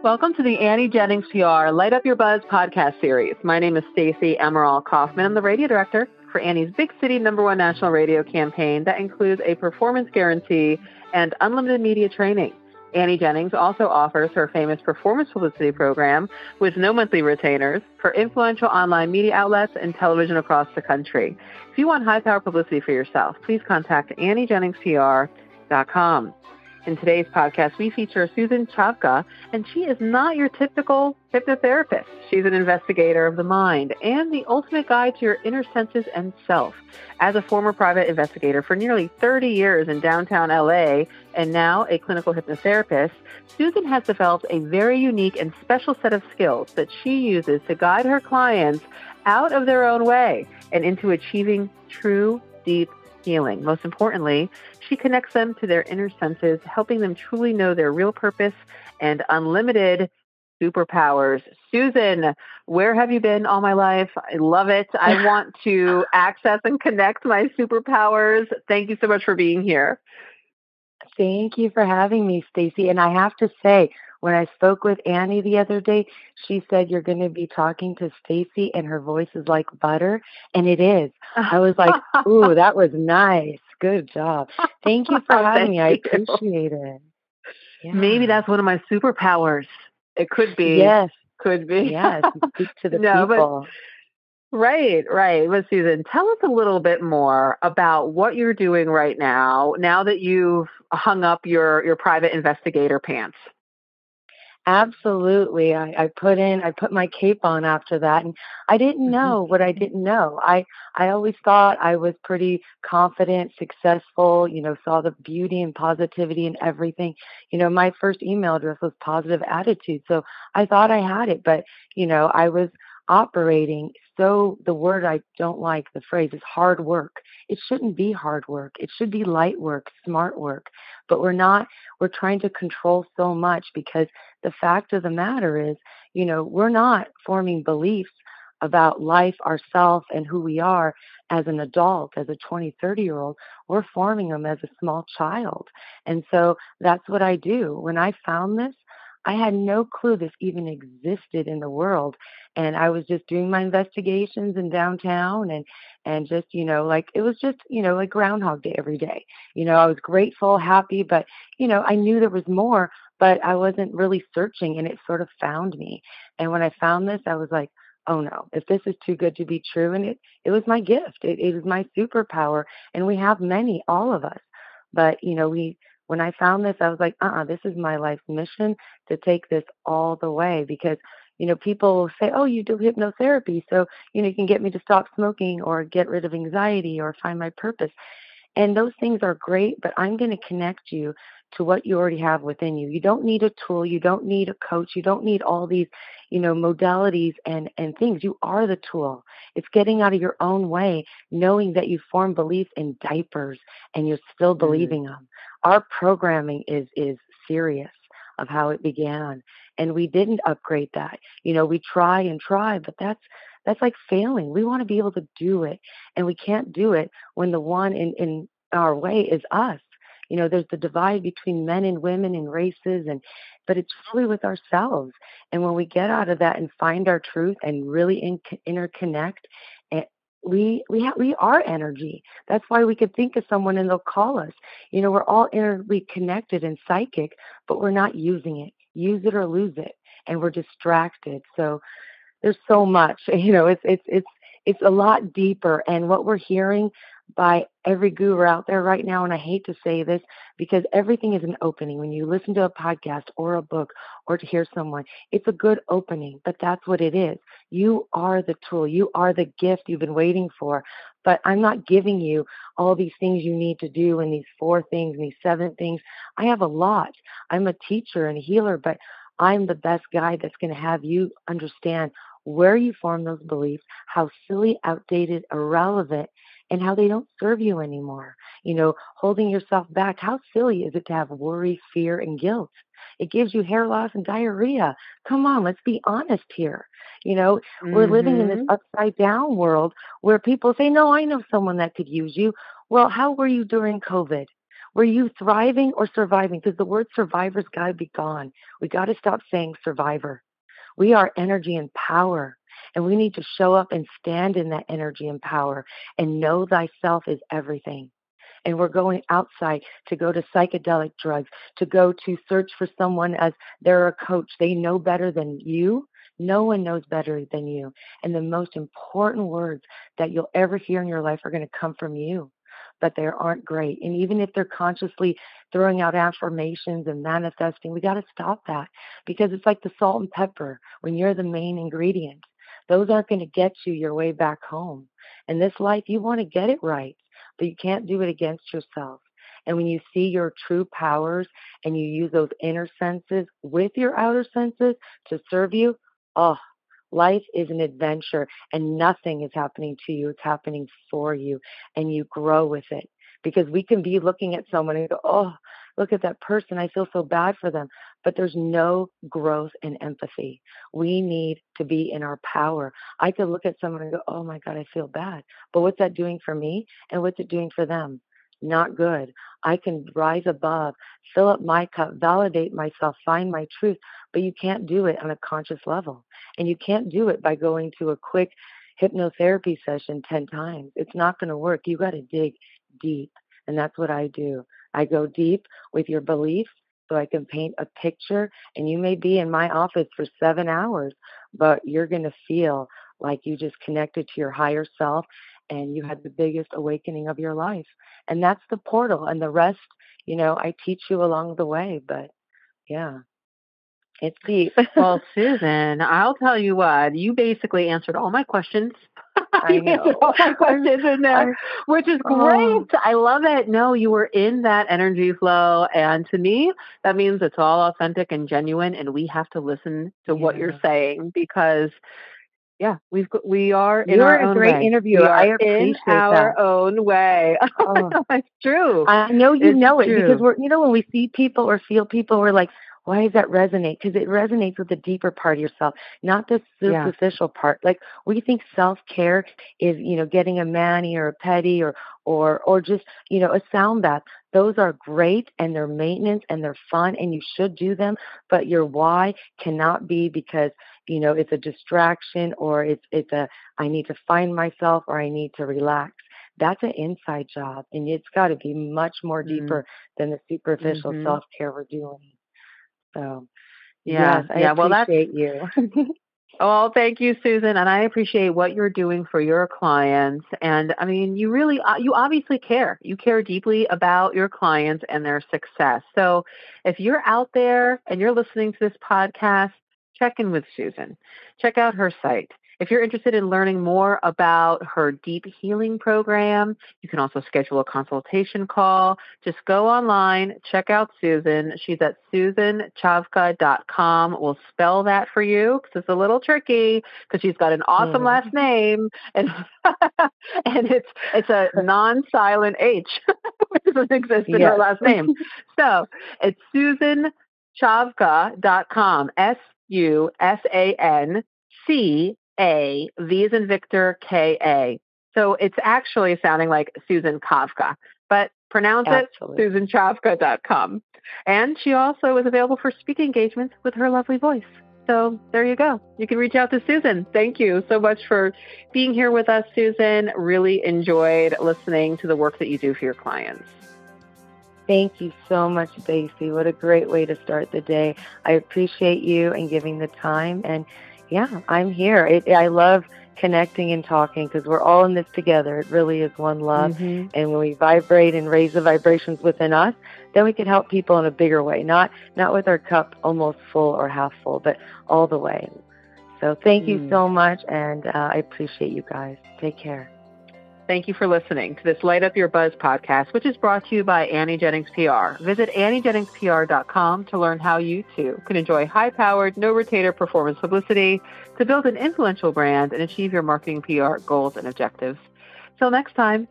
Welcome to the Annie Jennings PR Light Up Your Buzz podcast series. My name is Stacey Emerald Kaufman. I'm the radio director for Annie's Big City Number One National Radio campaign that includes a performance guarantee and unlimited media training. Annie Jennings also offers her famous performance publicity program with no monthly retainers for influential online media outlets and television across the country. If you want high power publicity for yourself, please contact AnnieJenningsPR.com. In today's podcast, we feature Susan Chavka, and she is not your typical hypnotherapist. She's an investigator of the mind and the ultimate guide to your inner senses and self. As a former private investigator for nearly 30 years in downtown LA and now a clinical hypnotherapist, Susan has developed a very unique and special set of skills that she uses to guide her clients out of their own way and into achieving true, deep healing. Most importantly, she connects them to their inner senses, helping them truly know their real purpose and unlimited superpowers. Susan, where have you been all my life? I love it. I want to access and connect my superpowers. Thank you so much for being here. Thank you for having me, Stacey. And I have to say, when I spoke with Annie the other day, she said you're going to be talking to Stacey and her voice is like butter, and it is. I was like, "Ooh, that was nice. Good job. Thank you for having me. I appreciate it." Yeah. Maybe that's one of my superpowers. It could be. Yes. Could be. Yes. Speak to the no, people. But, right, right. But Susan, tell us a little bit more about what you're doing right now, now that you've hung up your, your private investigator pants. Absolutely. I, I put in I put my cape on after that and I didn't mm-hmm. know what I didn't know. I I always thought I was pretty confident, successful, you know, saw the beauty and positivity in everything. You know, my first email address was positive attitude. So I thought I had it, but you know, I was operating so the word I don't like the phrase is hard work. It shouldn't be hard work. It should be light work, smart work. But we're not we're trying to control so much because the fact of the matter is, you know, we're not forming beliefs about life, ourself, and who we are as an adult, as a 20, 30 year old. We're forming them as a small child. And so that's what I do. When I found this, I had no clue this even existed in the world and I was just doing my investigations in downtown and and just you know like it was just you know like groundhog day every day. You know I was grateful happy but you know I knew there was more but I wasn't really searching and it sort of found me. And when I found this I was like oh no. If this is too good to be true and it it was my gift. It, it was my superpower and we have many all of us. But you know we when I found this, I was like, uh uh-uh, this is my life's mission to take this all the way because you know, people say, "Oh, you do hypnotherapy, so you know you can get me to stop smoking or get rid of anxiety or find my purpose." And those things are great, but I'm going to connect you to what you already have within you. You don't need a tool, you don't need a coach, you don't need all these, you know, modalities and and things. You are the tool. It's getting out of your own way, knowing that you form beliefs in diapers and you're still mm-hmm. believing them. Our programming is is serious of how it began and we didn't upgrade that. You know, we try and try, but that's that's like failing. We want to be able to do it, and we can't do it when the one in in our way is us. You know, there's the divide between men and women and races, and but it's really with ourselves. And when we get out of that and find our truth and really in, interconnect, we we have we are energy. That's why we could think of someone and they'll call us. You know, we're all interly connected and psychic, but we're not using it use it or lose it and we're distracted so there's so much you know it's it's it's it's a lot deeper and what we're hearing by every guru out there right now and I hate to say this because everything is an opening. When you listen to a podcast or a book or to hear someone it's a good opening but that's what it is. You are the tool. You are the gift you've been waiting for. But I'm not giving you all these things you need to do and these four things and these seven things. I have a lot. I'm a teacher and a healer but I'm the best guide that's going to have you understand where you form those beliefs, how silly, outdated, irrelevant, and how they don't serve you anymore. You know, holding yourself back. How silly is it to have worry, fear, and guilt? It gives you hair loss and diarrhea. Come on, let's be honest here. You know, mm-hmm. we're living in this mm-hmm. upside down world where people say, No, I know someone that could use you. Well, how were you during COVID? Were you thriving or surviving? Because the word survivor's got to be gone. We got to stop saying survivor. We are energy and power. And we need to show up and stand in that energy and power and know thyself is everything. And we're going outside to go to psychedelic drugs, to go to search for someone as they're a coach. They know better than you. No one knows better than you. And the most important words that you'll ever hear in your life are going to come from you but they aren't great. And even if they're consciously throwing out affirmations and manifesting, we got to stop that because it's like the salt and pepper when you're the main ingredient. Those aren't going to get you your way back home. In this life, you want to get it right, but you can't do it against yourself. And when you see your true powers and you use those inner senses with your outer senses to serve you, oh, Life is an adventure and nothing is happening to you. It's happening for you and you grow with it because we can be looking at someone and go, oh, look at that person. I feel so bad for them. But there's no growth in empathy. We need to be in our power. I could look at someone and go, oh my God, I feel bad. But what's that doing for me? And what's it doing for them? not good. I can rise above, fill up my cup, validate myself, find my truth, but you can't do it on a conscious level. And you can't do it by going to a quick hypnotherapy session 10 times. It's not going to work. You got to dig deep. And that's what I do. I go deep with your beliefs so I can paint a picture. And you may be in my office for seven hours, but you're going to feel like you just connected to your higher self and you had the biggest awakening of your life. And that's the portal. And the rest, you know, I teach you along the way. But yeah, it's deep. well, Susan, I'll tell you what, you basically answered all my questions. I know. all my questions in there, which is oh. great. Oh. I love it. No, you were in that energy flow. And to me, that means it's all authentic and genuine. And we have to listen to yeah. what you're saying because yeah, we've we are in You're our a great way. interviewer. I appreciate in our that. own way. Oh, it's true. I know you it's know true. it because we're you know when we see people or feel people, we're like, why does that resonate? Because it resonates with the deeper part of yourself, not the superficial yeah. part. Like we think self care is, you know, getting a mani or a pedi or or or just, you know, a sound bath. Those are great and they're maintenance and they're fun and you should do them, but your why cannot be because, you know, it's a distraction or it's it's a I need to find myself or I need to relax that's an inside job and it's got to be much more mm-hmm. deeper mm. than the superficial mm-hmm. self-care we're doing so, yeah, yes, I yeah. Well, that's you. Oh, thank you, Susan, and I appreciate what you're doing for your clients. And I mean, you really, uh, you obviously care. You care deeply about your clients and their success. So, if you're out there and you're listening to this podcast, check in with Susan. Check out her site. If you're interested in learning more about her deep healing program, you can also schedule a consultation call. Just go online, check out Susan. She's at susanchavka.com. We'll spell that for you because it's a little tricky because she's got an awesome mm. last name and and it's it's a non-silent H, which doesn't exist in yes. her last name. So it's susanchavka.com. S U S A N C a, V is in Victor, K A. So it's actually sounding like Susan Kafka, but pronounce Absolutely. it susanchavka.com. And she also is available for speaking engagements with her lovely voice. So there you go. You can reach out to Susan. Thank you so much for being here with us, Susan. Really enjoyed listening to the work that you do for your clients. Thank you so much, Stacey. What a great way to start the day. I appreciate you and giving the time. And yeah, I'm here. It, I love connecting and talking because we're all in this together. It really is one love. Mm-hmm. And when we vibrate and raise the vibrations within us, then we can help people in a bigger way. Not not with our cup almost full or half full, but all the way. So thank mm. you so much, and uh, I appreciate you guys. Take care. Thank you for listening to this Light Up Your Buzz podcast, which is brought to you by Annie Jennings PR. Visit AnnieJenningsPR.com to learn how you too can enjoy high powered, no retainer performance publicity to build an influential brand and achieve your marketing PR goals and objectives. Till next time,